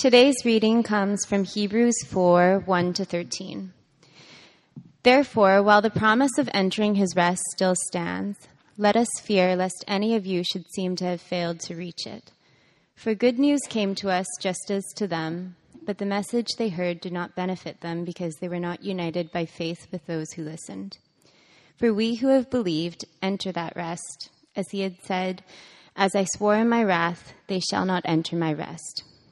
Today's reading comes from Hebrews 4 1 to 13. Therefore, while the promise of entering his rest still stands, let us fear lest any of you should seem to have failed to reach it. For good news came to us just as to them, but the message they heard did not benefit them because they were not united by faith with those who listened. For we who have believed enter that rest, as he had said, As I swore in my wrath, they shall not enter my rest,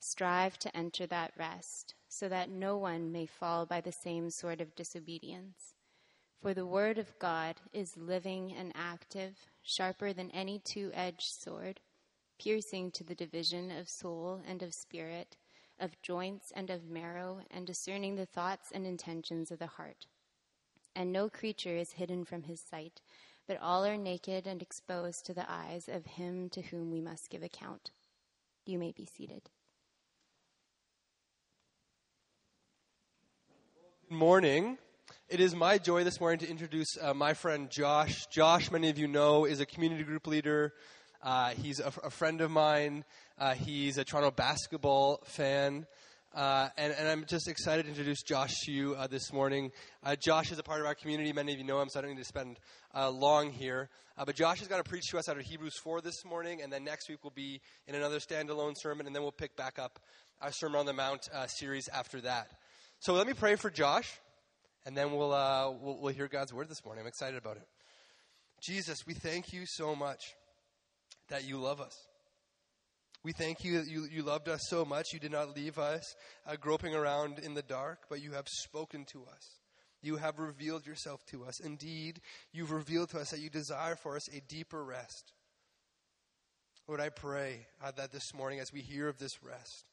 strive to enter that rest, so that no one may fall by the same sort of disobedience. For the word of God is living and active, sharper than any two edged sword, piercing to the division of soul and of spirit, of joints and of marrow, and discerning the thoughts and intentions of the heart. And no creature is hidden from his sight, but all are naked and exposed to the eyes of him to whom we must give account. You may be seated. Good morning. It is my joy this morning to introduce uh, my friend Josh. Josh, many of you know, is a community group leader. Uh, he's a, friend of mine. Uh, he's a Toronto basketball fan. Uh, and, and, I'm just excited to introduce Josh to you uh, this morning. Uh, Josh is a part of our community. Many of you know him, so I don't need to spend long here. but Josh is going to preach to us out of Hebrews 4 this morning, and then next week we'll be in another standalone sermon, and then we'll pick back up our Sermon on the Mount series after that. So let me pray for Josh and then we'll, uh, we'll, we'll hear God's word this morning. I'm excited about it. Jesus, we thank you so much that you love us. We thank you that you, you loved us so much. You did not leave us uh, groping around in the dark, but you have spoken to us. You have revealed yourself to us. Indeed, you've revealed to us that you desire for us a deeper rest. Lord, I pray uh, that this morning, as we hear of this rest,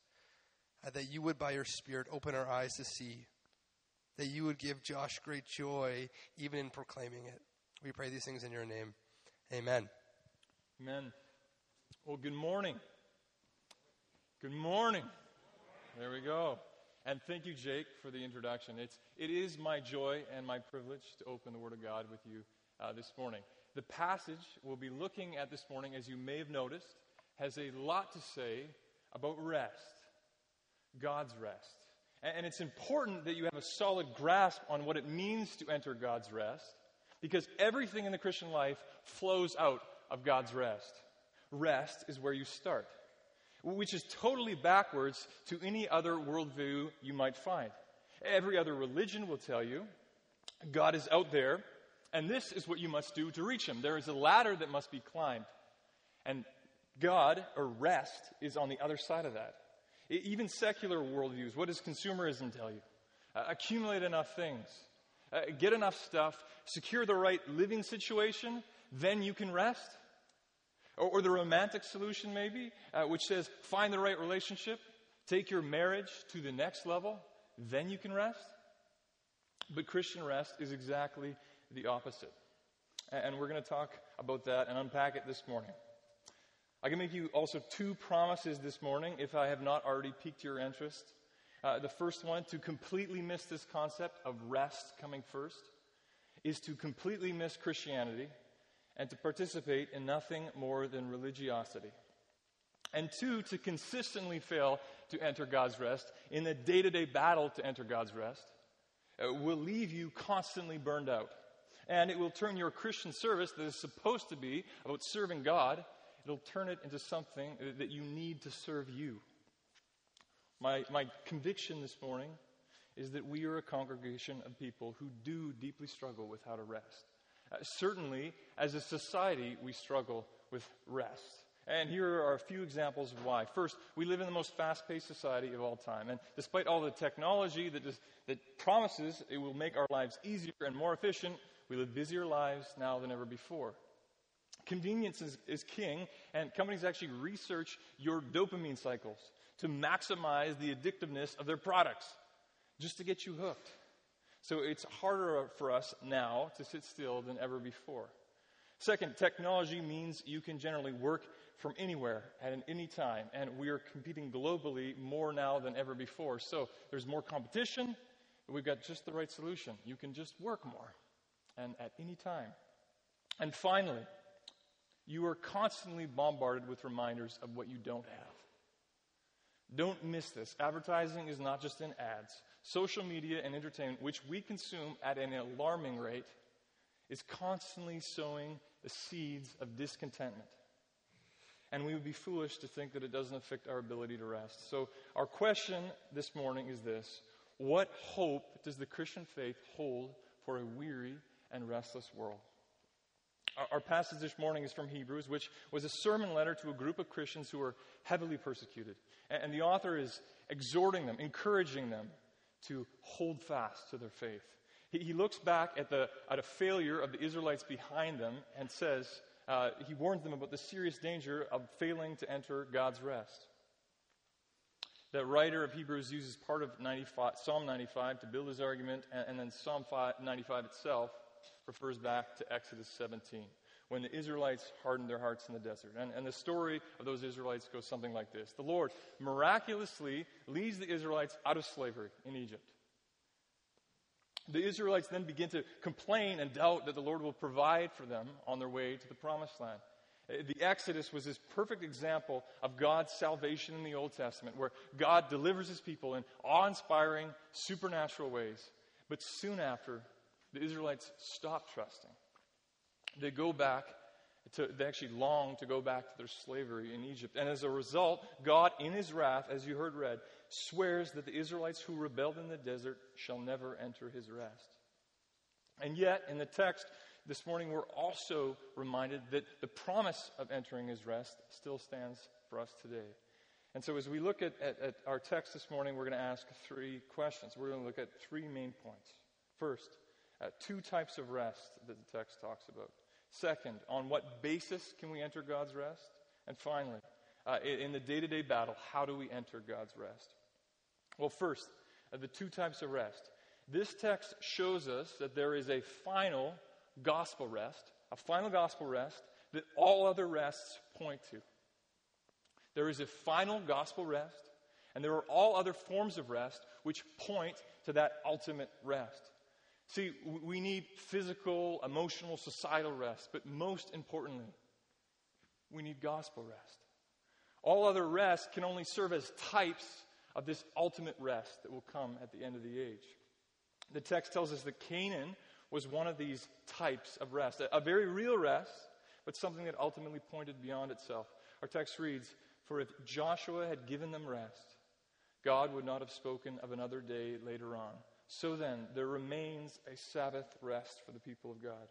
that you would, by your Spirit, open our eyes to see that you would give Josh great joy even in proclaiming it. We pray these things in your name. Amen. Amen. Well, good morning. Good morning. There we go. And thank you, Jake, for the introduction. It's, it is my joy and my privilege to open the Word of God with you uh, this morning. The passage we'll be looking at this morning, as you may have noticed, has a lot to say about rest, God's rest. And it's important that you have a solid grasp on what it means to enter God's rest because everything in the Christian life flows out of God's rest. Rest is where you start, which is totally backwards to any other worldview you might find. Every other religion will tell you God is out there, and this is what you must do to reach Him. There is a ladder that must be climbed. And God, or rest, is on the other side of that. Even secular worldviews, what does consumerism tell you? Uh, accumulate enough things, uh, get enough stuff, secure the right living situation, then you can rest. Or, or the romantic solution, maybe, uh, which says find the right relationship, take your marriage to the next level, then you can rest. But Christian rest is exactly the opposite. And we're going to talk about that and unpack it this morning. I can make you also two promises this morning if I have not already piqued your interest. Uh, the first one, to completely miss this concept of rest coming first, is to completely miss Christianity and to participate in nothing more than religiosity. And two, to consistently fail to enter God's rest in the day to day battle to enter God's rest uh, will leave you constantly burned out. And it will turn your Christian service that is supposed to be about serving God it'll turn it into something that you need to serve you. My, my conviction this morning is that we are a congregation of people who do deeply struggle with how to rest. Uh, certainly, as a society, we struggle with rest. And here are a few examples of why. First, we live in the most fast paced society of all time. And despite all the technology that, that promises it will make our lives easier and more efficient, we live busier lives now than ever before. Convenience is, is king, and companies actually research your dopamine cycles to maximize the addictiveness of their products just to get you hooked. So it's harder for us now to sit still than ever before. Second, technology means you can generally work from anywhere at any time, and we are competing globally more now than ever before. So there's more competition, we've got just the right solution. You can just work more and at any time. And finally, you are constantly bombarded with reminders of what you don't have. Don't miss this. Advertising is not just in ads. Social media and entertainment, which we consume at an alarming rate, is constantly sowing the seeds of discontentment. And we would be foolish to think that it doesn't affect our ability to rest. So, our question this morning is this What hope does the Christian faith hold for a weary and restless world? Our, passage this morning is from Hebrews, which was a sermon letter to a group of Christians who were heavily persecuted. And, the author is exhorting them, encouraging them to hold fast to their faith. He, looks back at, the, at a failure of the Israelites behind them and says, uh, he warns them about the serious danger of failing to enter God's rest. The writer of Hebrews uses part of 95, Psalm 95 to build his argument, and, and then Psalm 5, 95 itself refers back to Exodus 17, when the Israelites hardened their hearts in the desert. And, and the story of those Israelites goes something like this The Lord miraculously leads the Israelites out of slavery in Egypt. The Israelites then begin to complain and doubt that the Lord will provide for them on their way to the promised land. Uh, the Exodus was this perfect example of God's salvation in the Old Testament, where God delivers his people in awe inspiring, supernatural ways. But soon after, the Israelites stop trusting. They go back to, they actually long to go back to their slavery in Egypt. And as a result, God, in his wrath, as you heard read, swears that the Israelites who rebelled in the desert shall never enter his rest. And yet, in the text this morning, we're also reminded that the promise of entering his rest still stands for us today. And so, as we look at, at, at our text this morning, we're going to ask three questions. We're going to look at three main points. First, uh, two types of rest that the text talks about. Second, on what basis can we enter God's rest? And finally, uh, in the day to day battle, how do we enter God's rest? Well, first, uh, the two types of rest. This text shows us that there is a final gospel rest, a final gospel rest that all other rests point to. There is a final gospel rest, and there are all other forms of rest which point to that ultimate rest. See, we need physical, emotional, societal rest, but most importantly, we need gospel rest. All other rest can only serve as types of this ultimate rest that will come at the end of the age. The text tells us that Canaan was one of these types of rest, a, very real rest, but something that ultimately pointed beyond itself. Our text reads For if Joshua had given them rest, God would not have spoken of another day later on. So then, there remains a Sabbath rest for the people of God.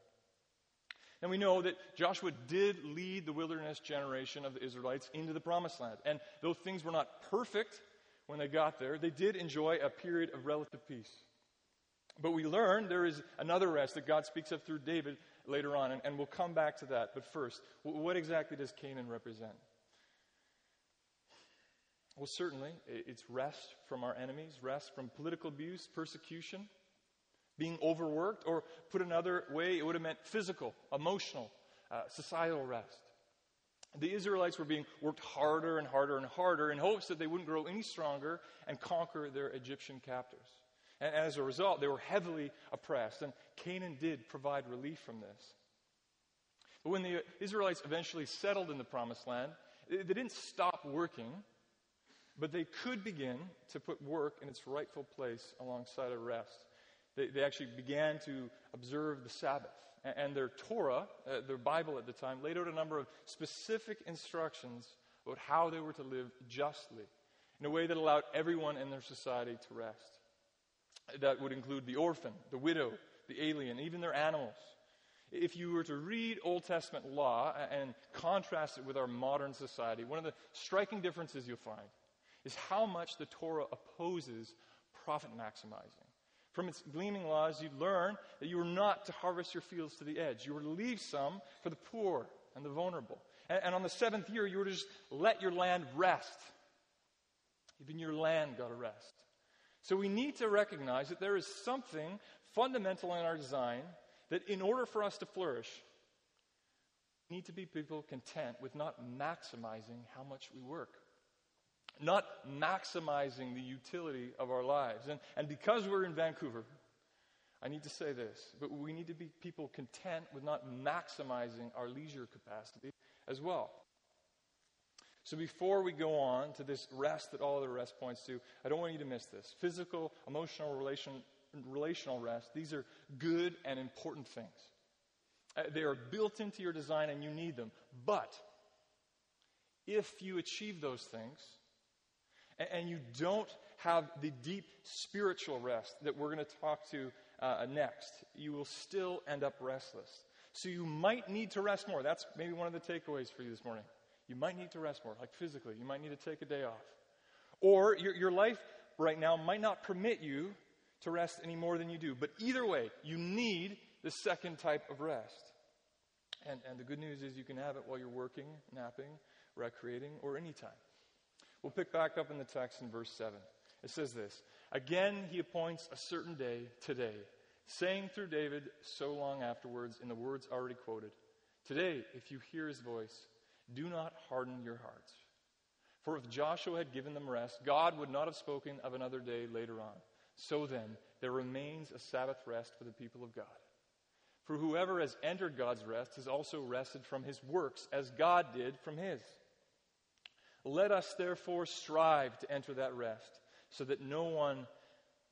And we know that Joshua did lead the wilderness generation of the Israelites into the promised land. And though things were not perfect when they got there, they did enjoy a period of relative peace. But we learn there is another rest that God speaks of through David later on, and, and we'll come back to that. But first, what exactly does Canaan represent? Well, certainly, it's rest from our enemies, rest from political abuse, persecution, being overworked, or put another way, it would have meant physical, emotional, uh, societal rest. The Israelites were being worked harder and harder and harder in hopes that they wouldn't grow any stronger and conquer their Egyptian captors. And as a result, they were heavily oppressed, and Canaan did provide relief from this. But when the Israelites eventually settled in the promised land, they didn't stop working but they could begin to put work in its rightful place alongside of rest. They, they actually began to observe the Sabbath. And, and their Torah, uh, their Bible at the time, laid out a number of specific instructions about how they were to live justly in a way that allowed everyone in their society to rest. That would include the orphan, the widow, the alien, even their animals. If you were to read Old Testament law and contrast it with our modern society, one of the striking differences you'll find is how much the Torah opposes profit maximizing. From its gleaning laws, you learn that you are not to harvest your fields to the edge. You are to leave some for the poor and the vulnerable. And, and on the seventh year, you were to just let your land rest. Even your land got a rest. So we need to recognize that there is something fundamental in our design that in order for us to flourish, we need to be people content with not maximizing how much we work not maximizing the utility of our lives. And, and because we're in Vancouver, I need to say this, but we need to be people content with not maximizing our leisure capacity as well. So before we go on to this rest that all other rest points to, I don't want you to miss this. Physical, emotional, relation, relational rest, these are good and important things. Uh, they are built into your design and you need them. But if you achieve those things, and you don't have the deep spiritual rest that we're going to talk to uh, next, you will still end up restless. So you might need to rest more. That's maybe one of the takeaways for you this morning. You might need to rest more, like physically. You might need to take a day off. Or your, your life right now might not permit you to rest any more than you do. But either way, you need the second type of rest. And, and the good news is you can have it while you're working, napping, recreating, or anytime. We'll pick back up in the text in verse 7. It says this Again, he appoints a certain day today, saying through David so long afterwards in the words already quoted Today, if you hear his voice, do not harden your hearts. For if Joshua had given them rest, God would not have spoken of another day later on. So then, there remains a Sabbath rest for the people of God. For whoever has entered God's rest has also rested from his works, as God did from his. Let us therefore strive to enter that rest, so that no one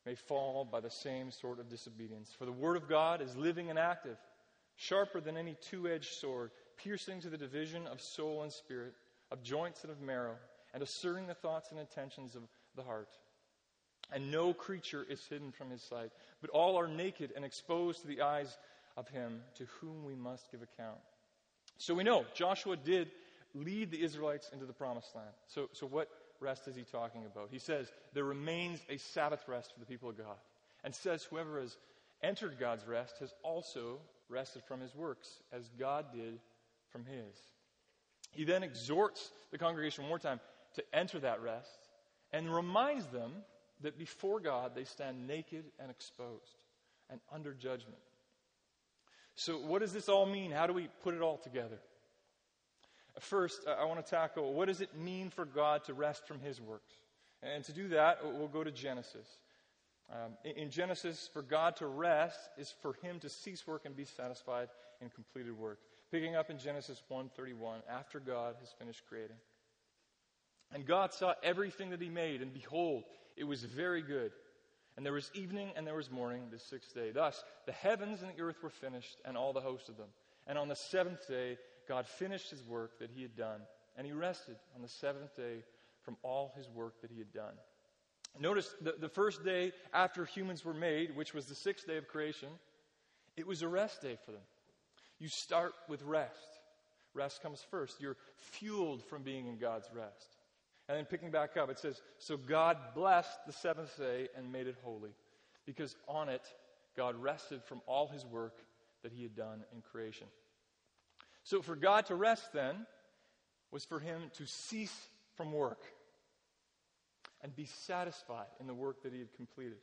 may fall by the same sort of disobedience. For the Word of God is living and active, sharper than any two edged sword, piercing to the division of soul and spirit, of joints and of marrow, and asserting the thoughts and intentions of the heart. And no creature is hidden from his sight, but all are naked and exposed to the eyes of him to whom we must give account. So we know Joshua did lead the Israelites into the promised land. So, so what rest is he talking about? He says, There remains a Sabbath rest for the people of God. And says, Whoever has entered God's rest has also rested from his works, as God did from his. He then exhorts the congregation one more time to enter that rest and reminds them that before God they stand naked and exposed and under judgment. So, what does this all mean? How do we put it all together? First, I want to tackle what does it mean for God to rest from his works? And to do that, we'll go to Genesis. Um, in Genesis, for God to rest is for him to cease work and be satisfied in completed work. Picking up in Genesis 1:31, after God has finished creating. And God saw everything that he made, and behold, it was very good. And there was evening and there was morning, the sixth day. Thus, the heavens and the earth were finished, and all the host of them. And on the seventh day, God finished his work that he had done, and he rested on the seventh day from all his work that he had done. Notice the, the first day after humans were made, which was the sixth day of creation, it was a rest day for them. You start with rest. Rest comes first. You're fueled from being in God's rest. And then picking back up, it says, So God blessed the seventh day and made it holy, because on it God rested from all his work that he had done in creation. So for God to rest then was for him to cease from work and be satisfied in the work that he had completed.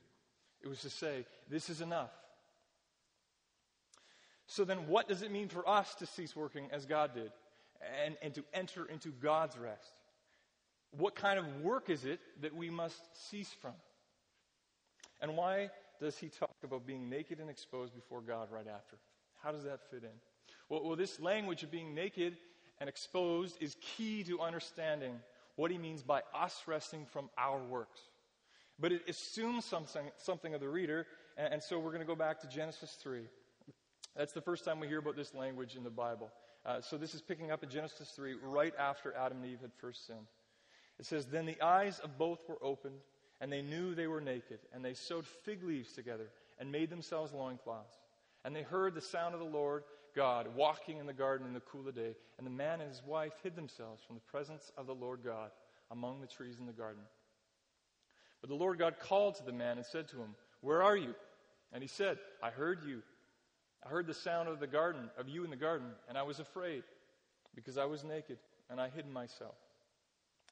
It was to say, This is enough. So then, what does it mean for us to cease working as God did and, and to enter into God's rest? What kind of work is it that we must cease from? And why does he talk about being naked and exposed before God right after? How does that fit in? Well, well, this language of being naked and exposed is key to understanding what he means by us resting from our works. But it assumes something, something of the reader, and, and so we're going to go back to Genesis 3. That's the first time we hear about this language in the Bible. Uh, so this is picking up in Genesis 3, right after Adam and Eve had first sinned. It says, Then the eyes of both were opened, And they knew they were naked, and they sewed fig leaves together and made themselves loincloths. And they heard the sound of the Lord God walking in the garden in the cool of the day. And the man and his wife hid themselves from the presence of the Lord God among the trees in the garden. But the Lord God called to the man and said to him, Where are you? And he said, I heard you. I heard the sound of the garden, of you in the garden, and I was afraid, because I was naked, and I hid myself.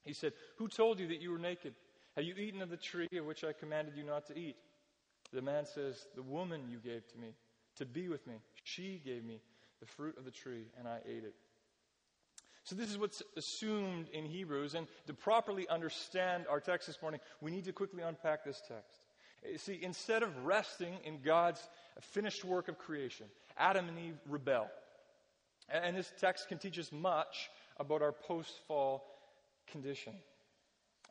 He said, Who told you that you were naked? Have you eaten of the tree of which I commanded you not to eat? The man says, The woman you gave to me to be with me, she gave me the fruit of the tree, and I ate it. So, this is what's assumed in Hebrews. And to properly understand our text this morning, we need to quickly unpack this text. See, instead of resting in God's finished work of creation, Adam and Eve rebel. And this text can teach us much about our post fall condition.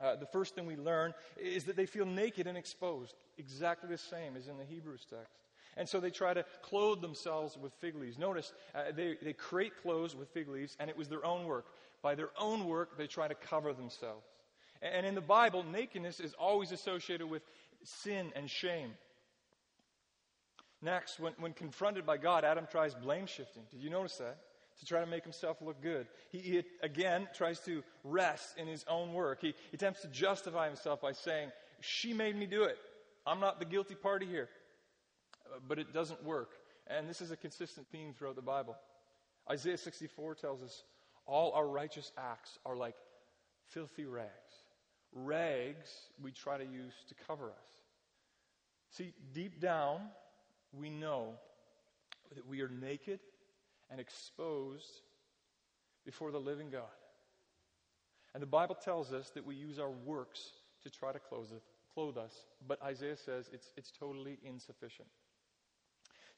Uh, the first thing we learn is that they feel naked and exposed, exactly the same as in the Hebrews text. And so they try to clothe themselves with fig leaves. Notice, uh, they, they create clothes with fig leaves, and it was their own work. By their own work, they try to cover themselves. And in the Bible, nakedness is always associated with sin and shame. Next, when, when confronted by God, Adam tries blame shifting. Did you notice that? To try to make himself look good. He, he again tries to rest in his own work. He, he attempts to justify himself by saying, She made me do it. I'm not the guilty party here. But it doesn't work. And this is a consistent theme throughout the Bible. Isaiah 64 tells us all our righteous acts are like filthy rags. Rags we try to use to cover us. See, deep down, we know that we are naked and exposed before the living God. And the Bible tells us that we use our works to try to clothe us, but Isaiah says it's, it's totally insufficient.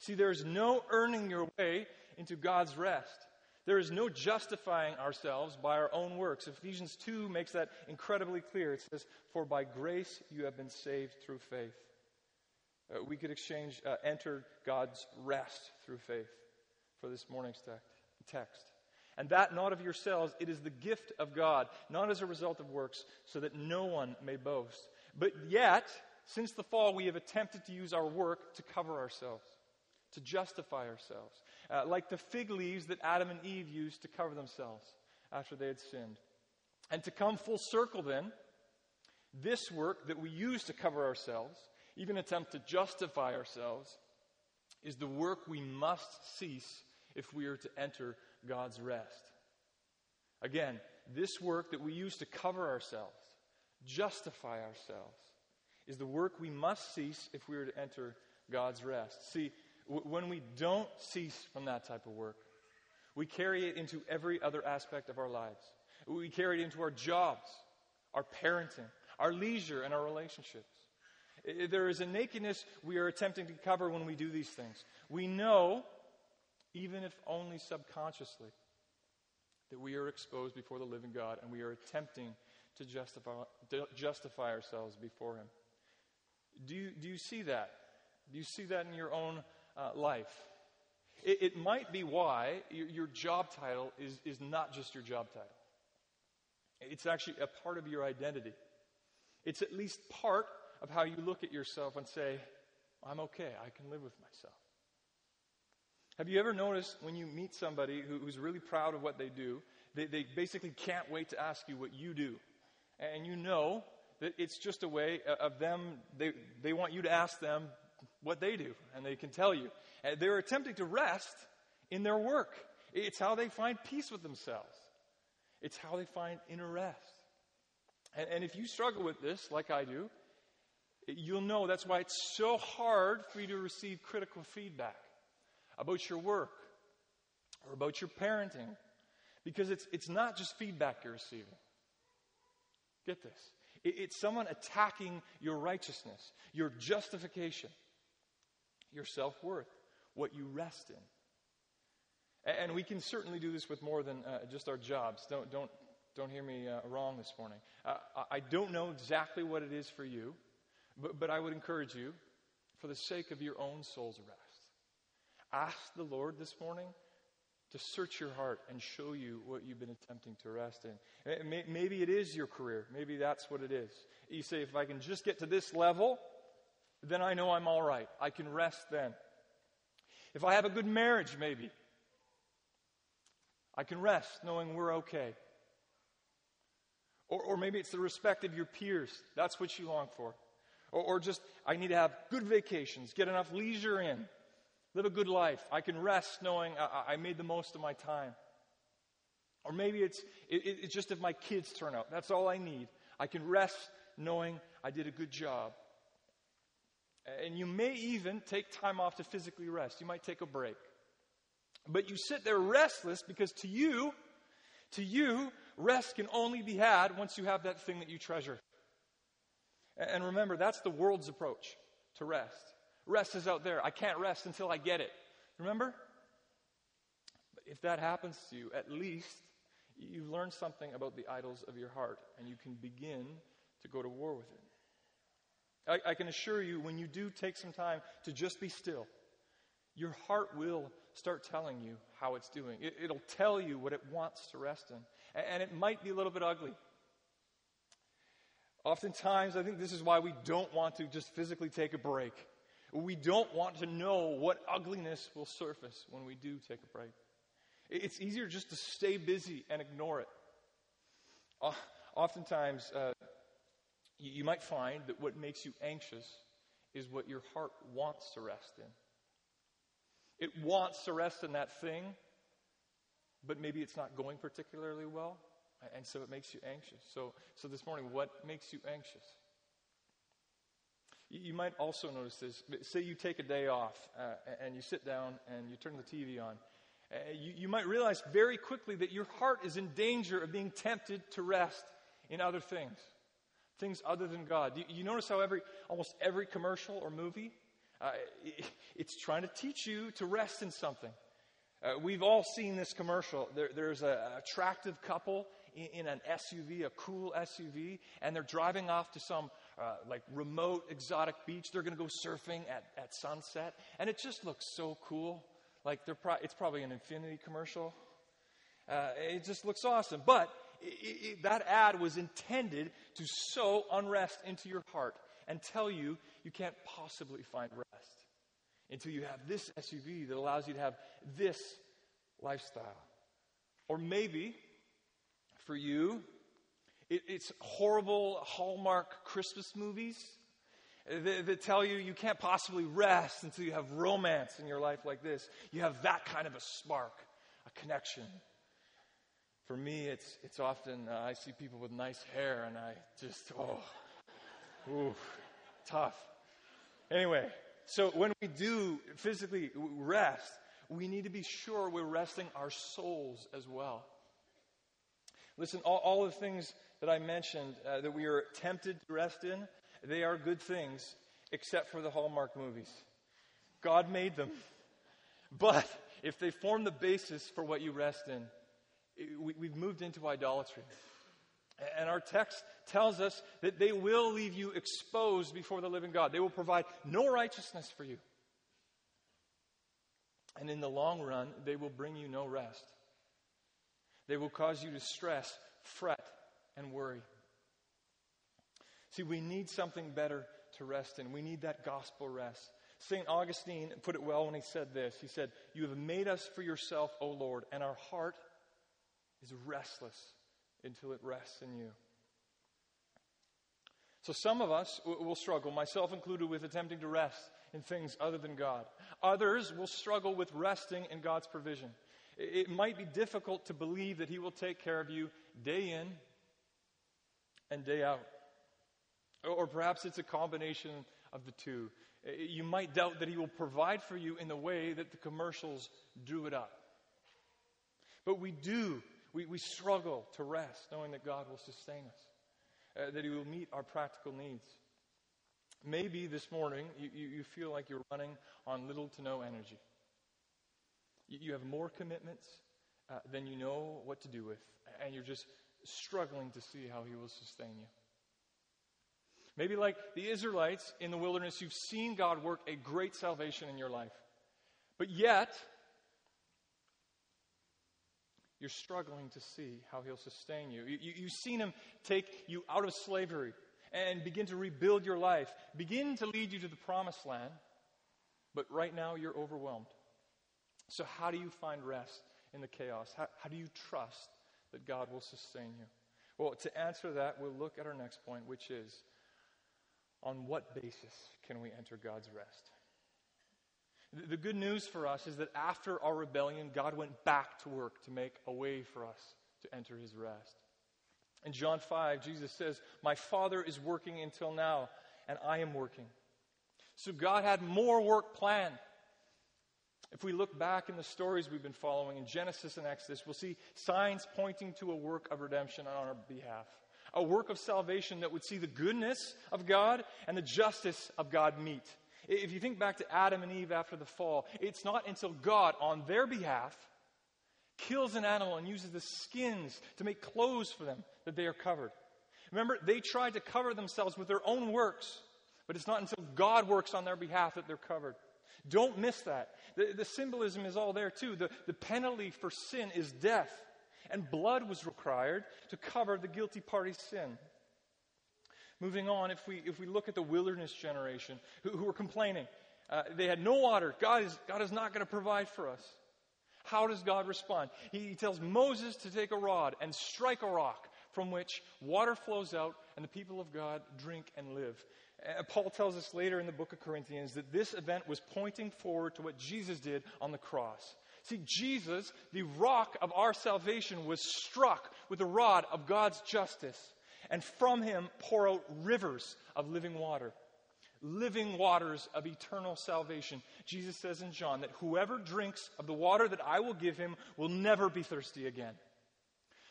See, there is no earning your way into God's rest. There is no justifying ourselves by our own works. Ephesians 2 makes that incredibly clear. It says, For by grace you have been saved through faith. Uh, we could exchange, uh, enter God's rest through faith for this morning's text. And that not of yourselves, it is the gift of God, not as a result of works, so that no one may boast. But yet, since the fall, we have attempted to use our work to cover ourselves to justify ourselves, uh, like the fig leaves that Adam and Eve used to cover themselves after they had sinned. And to come full circle, then, this work that we use to cover ourselves, even attempt to justify ourselves, is the work we must cease if we are to enter God's rest. Again, this work that we use to cover ourselves, justify ourselves, is the work we must cease if we are to enter God's rest. See, when we don't cease from that type of work, we carry it into every other aspect of our lives. We carry it into our jobs, our parenting, our leisure, and our relationships. There is a nakedness we are attempting to cover when we do these things. We know, even if only subconsciously, that we are exposed before the living God and we are attempting to justify, to justify ourselves before Him. Do you, do you see that? Do you see that in your own uh, life. It, it, might be why your, your job title is, is not just your job title, it's actually a part of your identity. It's at least part of how you look at yourself and say, I'm okay, I can live with myself. Have you ever noticed when you meet somebody who, who's really proud of what they do, they, they basically can't wait to ask you what you do? And you know that it's just a way of them, they, they want you to ask them what they do, and they can tell you. Uh, they're attempting to rest in their work. It's how they find peace with themselves, it's how they find inner rest. And, and if you struggle with this, like I do, you'll know that's why it's so hard for you to receive critical feedback about your work or about your parenting because it's, it's not just feedback you're receiving. Get this. It, it's someone attacking your righteousness, your justification, your self worth, what you rest in. And we can certainly do this with more than uh, just our jobs. Don't, don't, don't hear me uh, wrong this morning. Uh, I don't know exactly what it is for you, but, but I would encourage you, for the sake of your own soul's rest, ask the Lord this morning to search your heart and show you what you've been attempting to rest in. Maybe it is your career. Maybe that's what it is. You say, if I can just get to this level, then I know I'm all right. I can rest then. If I have a good marriage, maybe, I can rest knowing we're okay. Or, or maybe it's the respect of your peers. That's what you long for. Or, or just, I need to have good vacations, get enough leisure in, live a good life. I can rest knowing I, I made the most of my time. Or maybe it's, it, it's just if my kids turn out. That's all I need. I can rest knowing I did a good job. And you may even take time off to physically rest. You might take a break. But you sit there restless because to you, to you, rest can only be had once you have that thing that you treasure. And remember, that's the world's approach to rest. Rest is out there. I can't rest until I get it. Remember? But if that happens to you, at least you've learned something about the idols of your heart and you can begin to go to war with it. I, I can assure you, when you do take some time to just be still, your heart will start telling you how it's doing. It, will tell you what it wants to rest in. And, and it might be a little bit ugly. Oftentimes, I think this is why we don't want to just physically take a break. We don't want to know what ugliness will surface when we do take a break. It's easier just to stay busy and ignore it. Oftentimes, uh, you might find that what makes you anxious is what your heart wants to rest in. It wants to rest in that thing, but maybe it's not going particularly well. And so it makes you anxious. So, so this morning, what makes you anxious? You might also notice this. Say you take a day off uh, and you sit down and you turn the TV on. Uh, you, you might realize very quickly that your heart is in danger of being tempted to rest in other things, things other than God. You, you notice how every, almost every commercial or movie, uh, it, it's trying to teach you to rest in something. Uh, we've all seen this commercial. There, there's an attractive couple in, in, an SUV, a cool SUV, and they're driving off to some uh, like remote exotic beach. They're going to go surfing at, at sunset, and it just looks so cool. Like they're pro- it's probably an Infiniti commercial. Uh, it just looks awesome. But it, it, that ad was intended to sow unrest into your heart and tell you you can't possibly find rest until you have this SUV that allows you to have this lifestyle. Or maybe for you, it, it's horrible Hallmark Christmas movies that, that tell you you can't possibly rest until you have romance in your life like this. You have that kind of a spark, a connection. For me, it's, it's often, uh, I see people with nice hair and I just, oh, ooh, tough. Anyway, so when we do physically rest, we need to be sure we're resting our souls as well. Listen, all, all the things that I mentioned uh, that we are tempted to rest in, they are good things, except for the Hallmark movies. God made them. But if they form the basis for what you rest in, we, we've moved into idolatry. And our text tells us that they will leave you exposed before the living God. They will provide no righteousness for you. And in the long run, they will bring you no rest. They will cause you to stress, fret, and worry. See, we need something better to rest in. We need that gospel rest. St. Augustine put it well when he said this. He said, You have made us for yourself, O Lord, and our heart is restless until it rests in you. So some of us will struggle, myself included, with attempting to rest in things other than God. Others will struggle with resting in God's provision. It might be difficult to believe that He will take care of you day in and day out. Or perhaps it's a combination of the two. You might doubt that He will provide for you in the way that the commercials drew it up. But we do we, we struggle to rest knowing that God will sustain us, uh, that He will meet our practical needs. Maybe this morning you, you, you feel like you're running on little to no energy. You, you have more commitments uh, than you know what to do with, and you're just struggling to see how He will sustain you. Maybe, like the Israelites in the wilderness, you've seen God work a great salvation in your life. But yet, you're struggling to see how He'll sustain you. you, you you've seen Him take you out of slavery and begin to rebuild your life, begin to lead you to the promised land, but right now you're overwhelmed. So, how do you find rest in the chaos? How, how do you trust that God will sustain you? Well, to answer that, we'll look at our next point, which is on what basis can we enter God's rest? The good news for us is that after our rebellion, God went back to work to make a way for us to enter his rest. In John 5, Jesus says, My Father is working until now, and I am working. So God had more work planned. If we look back in the stories we've been following in Genesis and Exodus, we'll see signs pointing to a work of redemption on our behalf. A work of salvation that would see the goodness of God and the justice of God meet. If you think back to Adam and Eve after the fall, it's not until God, on their behalf, kills an animal and uses the skins to make clothes for them that they are covered. Remember, they tried to cover themselves with their own works, but it's not until God works on their behalf that they're covered. Don't miss that. The, the symbolism is all there too. The, the penalty for sin is death, and blood was required to cover the guilty party's sin. Moving on, if we, if we look at the wilderness generation who, who were complaining, uh, they had no water. God is, God is not going to provide for us. How does God respond? He, he tells Moses to take a rod and strike a rock from which water flows out and the people of God drink and live. Uh, Paul tells us later in the book of Corinthians that this event was pointing forward to what Jesus did on the cross. See, Jesus, the rock of our salvation, was struck with the rod of God's justice and from him pour out rivers of living water. Living waters of eternal salvation. Jesus says in John that whoever drinks of the water that I will give him will never be thirsty again.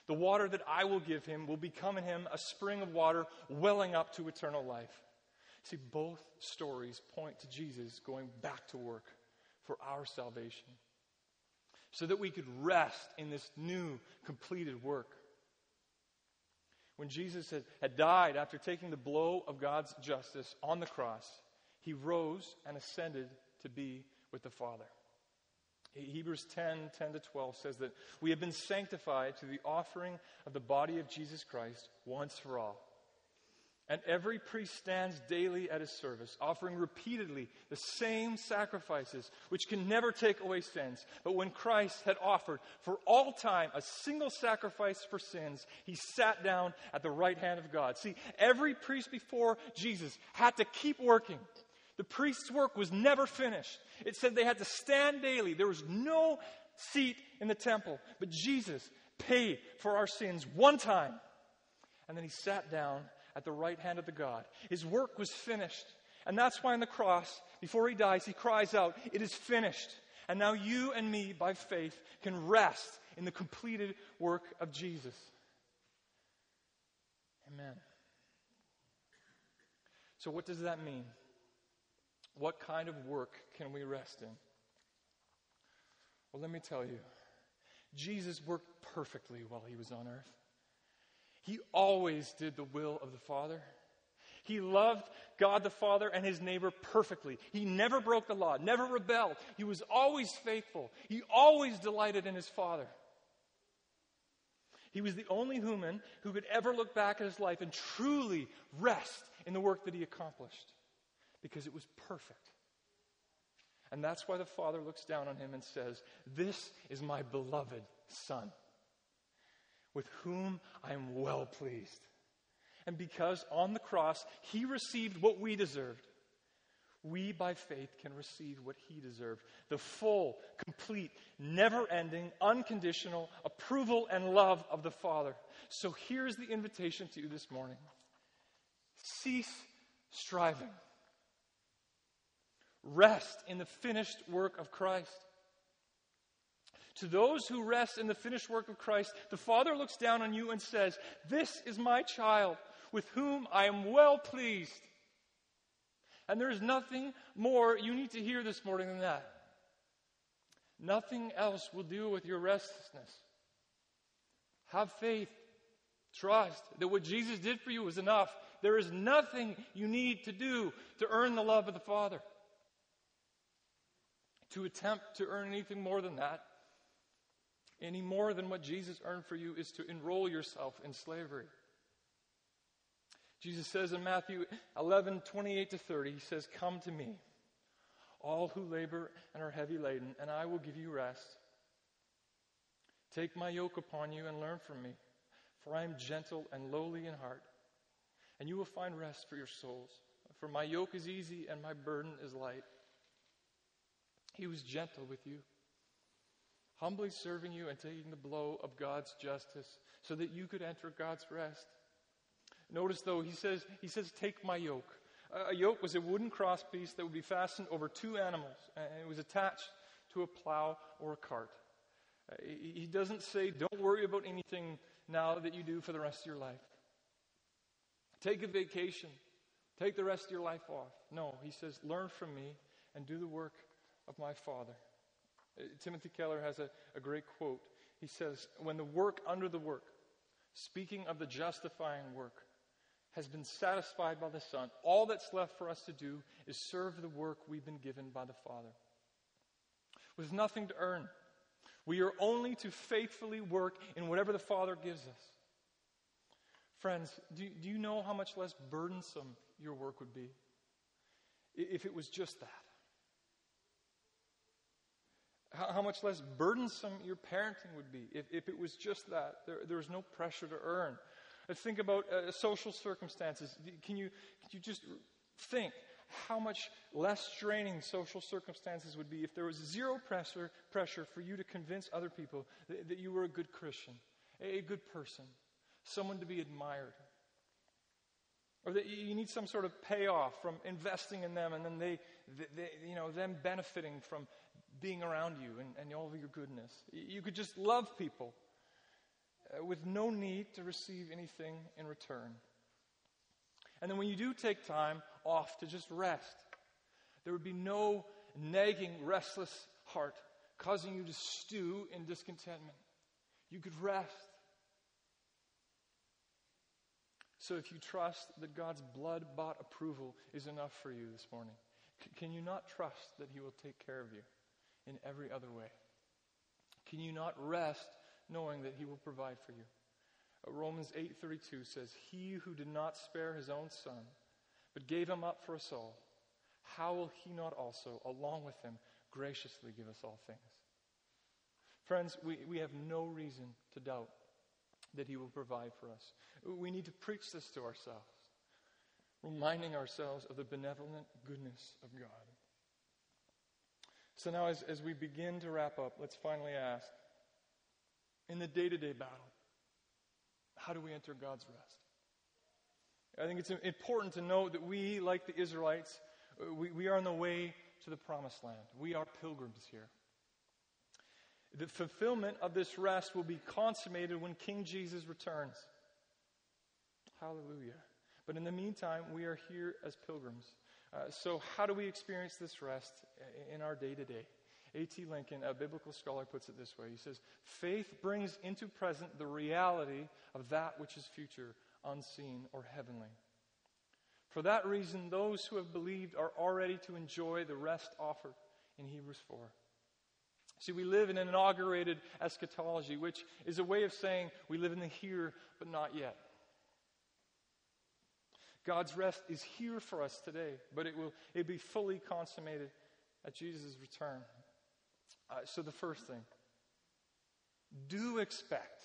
The water that I will give him will become in him a spring of water welling up to eternal life. See, both stories point to Jesus going back to work for our salvation so that we could rest in this new, completed work when Jesus had, had died after taking the blow of God's justice on the cross, he rose and ascended to be with the Father. Hebrews 10 10 to 12 says that we have been sanctified to the offering of the body of Jesus Christ once for all. And every priest stands daily at his service, offering repeatedly the same sacrifices, which can never take away sins. But when Christ had offered for all time a single sacrifice for sins, he sat down at the right hand of God. See, every priest before Jesus had to keep working. The priest's work was never finished. It said they had to stand daily. There was no seat in the temple. But Jesus paid for our sins one time. And then he sat down at the right hand of the God. His work was finished. And that's why on the cross, before he dies, he cries out, It is finished. And now you and me, by faith, can rest in the completed work of Jesus. Amen. So, what does that mean? What kind of work can we rest in? Well, let me tell you. Jesus worked perfectly while he was on earth. He always did the will of the Father. He loved God the Father and his neighbor perfectly. He never broke the law, never rebelled. He was always faithful. He always delighted in his Father. He was the only human who could ever look back at his life and truly rest in the work that he accomplished because it was perfect. And that's why the Father looks down on him and says, This is my beloved Son with whom I am well pleased. And because on the cross he received what we deserved, we by faith can receive what he deserved the full, complete, never ending, unconditional approval and love of the Father. So here's the invitation to you this morning cease striving, rest in the finished work of Christ. To those who rest in the finished work of Christ, the Father looks down on you and says, This is my child with whom I am well pleased. And there is nothing more you need to hear this morning than that. Nothing else will do with your restlessness. Have faith. Trust that what Jesus did for you is enough. There is nothing you need to do to earn the love of the Father. To attempt to earn anything more than that any more than what Jesus earned for you is to enroll yourself in slavery. Jesus says in Matthew 11, 28 to 30, He says, Come to me, all who labor and are heavy laden, and I will give you rest. Take my yoke upon you and learn from me, for I am gentle and lowly in heart, and you will find rest for your souls. For my yoke is easy and my burden is light. He was gentle with you, humbly serving you and taking the blow of God's justice so that you could enter God's rest. Notice though, he says, he says, take my yoke. A yoke was a wooden crosspiece that would be fastened over two animals, and it was attached to a plow or a cart. Uh, he doesn't say, don't worry about anything now that you do for the rest of your life. Take a vacation. Take the rest of your life off. No, he says, learn from me and do the work of my Father. Uh, Timothy Keller has a, a great quote. He says, When the work under the work, speaking of the justifying work, has been satisfied by the Son, all that's left for us to do is serve the work we've been given by the Father. With nothing to earn, we are only to faithfully work in whatever the Father gives us. Friends, do, do you know how much less burdensome your work would be if it was just that? How, how much less burdensome your parenting would be if, if it was just that? There, there was no pressure to earn. Let's Think about uh, social circumstances. Can you, can you just think how much less straining social circumstances would be if there was zero pressure, pressure for you to convince other people that, that you were a good Christian, a good person, someone to be admired? Or that you need some sort of payoff from investing in them and then they, they, you know, them benefiting from being around you and, and all of your goodness. You could just love people uh, with no need to receive anything in return. And then when you do take time off to just rest, there would be no nagging, restless heart causing you to stew in discontentment. You could rest. So if you trust that God's blood bought approval is enough for you this morning, c- can you not trust that He will take care of you in every other way? Can you not rest knowing that he will provide for you. Uh, Romans 8:32 says, "He who did not spare his own son, but gave him up for us all, how will he not also, along with him, graciously give us all things?" Friends, we, we have no reason to doubt that he will provide for us. We need to preach this to ourselves, reminding ourselves of the benevolent goodness of God. So now, as, as we begin to wrap up, let's finally ask in the day to day battle. How do we enter God's rest? I think it's important to note that we, like the Israelites, uh, we, we are on the way to the promised land. We are pilgrims here. The fulfillment of this rest will be consummated when King Jesus returns. Hallelujah. But in the meantime, we are here as pilgrims. Uh, so, how do we experience this rest in our day to day? A.T. Lincoln, a biblical scholar, puts it this way He says, Faith brings into present the reality of that which is future, unseen, or heavenly. For that reason, those who have believed are already to enjoy the rest offered in Hebrews 4. See, we live in an inaugurated eschatology, which is a way of saying we live in the here, but not yet. God's rest is here for us today, but it will it be fully consummated at Jesus' return. Uh, so, the first thing do expect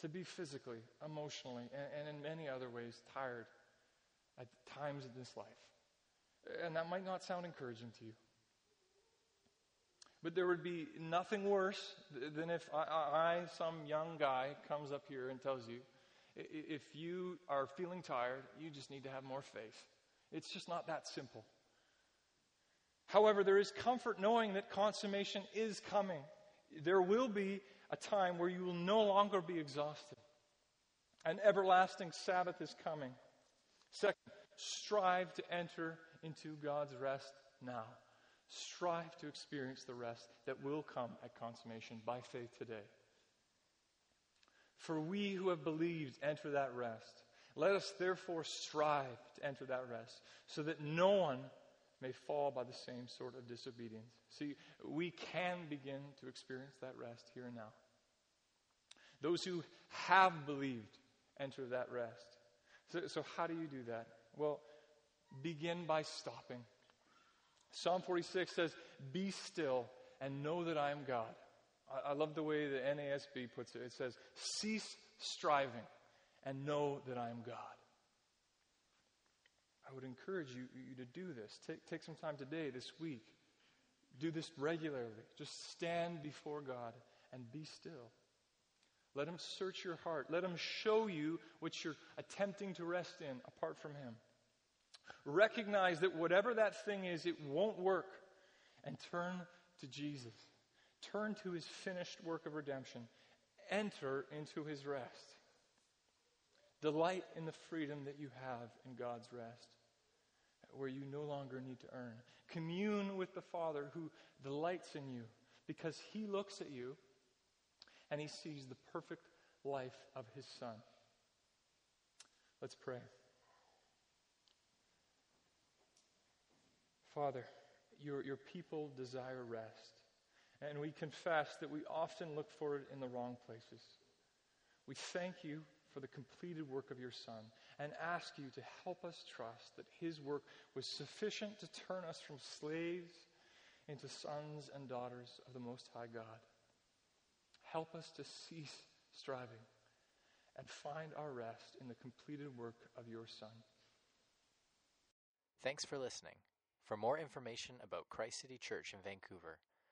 to be physically, emotionally, and, and in many other ways tired at times in this life. And that might not sound encouraging to you. But there would be nothing worse than if I, I, some young guy, comes up here and tells you, if you are feeling tired, you just need to have more faith. It's just not that simple. However, there is comfort knowing that consummation is coming. There will be a time where you will no longer be exhausted. An everlasting Sabbath is coming. Second, strive to enter into God's rest now. Strive to experience the rest that will come at consummation by faith today. For we who have believed enter that rest. Let us therefore strive to enter that rest, so that no one may fall by the same sort of disobedience. See, we can begin to experience that rest here and now. Those who have believed enter that rest. So, so how do you do that? Well, begin by stopping. Psalm 46 says, Be still and know that I am God. I, love the way the NASB puts it. It says, Cease striving and know that I am God. I would encourage you, you to do this. Take, take some time today, this week. Do this regularly. Just stand before God and be still. Let Him search your heart. Let Him show you what you're attempting to rest in apart from Him. Recognize that whatever that thing is, it won't work. And turn to Jesus. Turn to His finished work of redemption. Enter into His rest. Delight in the freedom that you have in God's rest, where you no longer need to earn. Commune with the Father who delights in you because He looks at you and he sees the perfect life of his son. Let's pray. Father, your, your people desire rest, and we confess that we often look for it in the wrong places. We thank you for the completed work of your Son and ask you to help us trust that his work was sufficient to turn us from slaves into sons and daughters of the Most High God. Help us to cease striving and find our rest in the completed work of your Son. Thanks for listening. For more information about Christ City Church in Vancouver,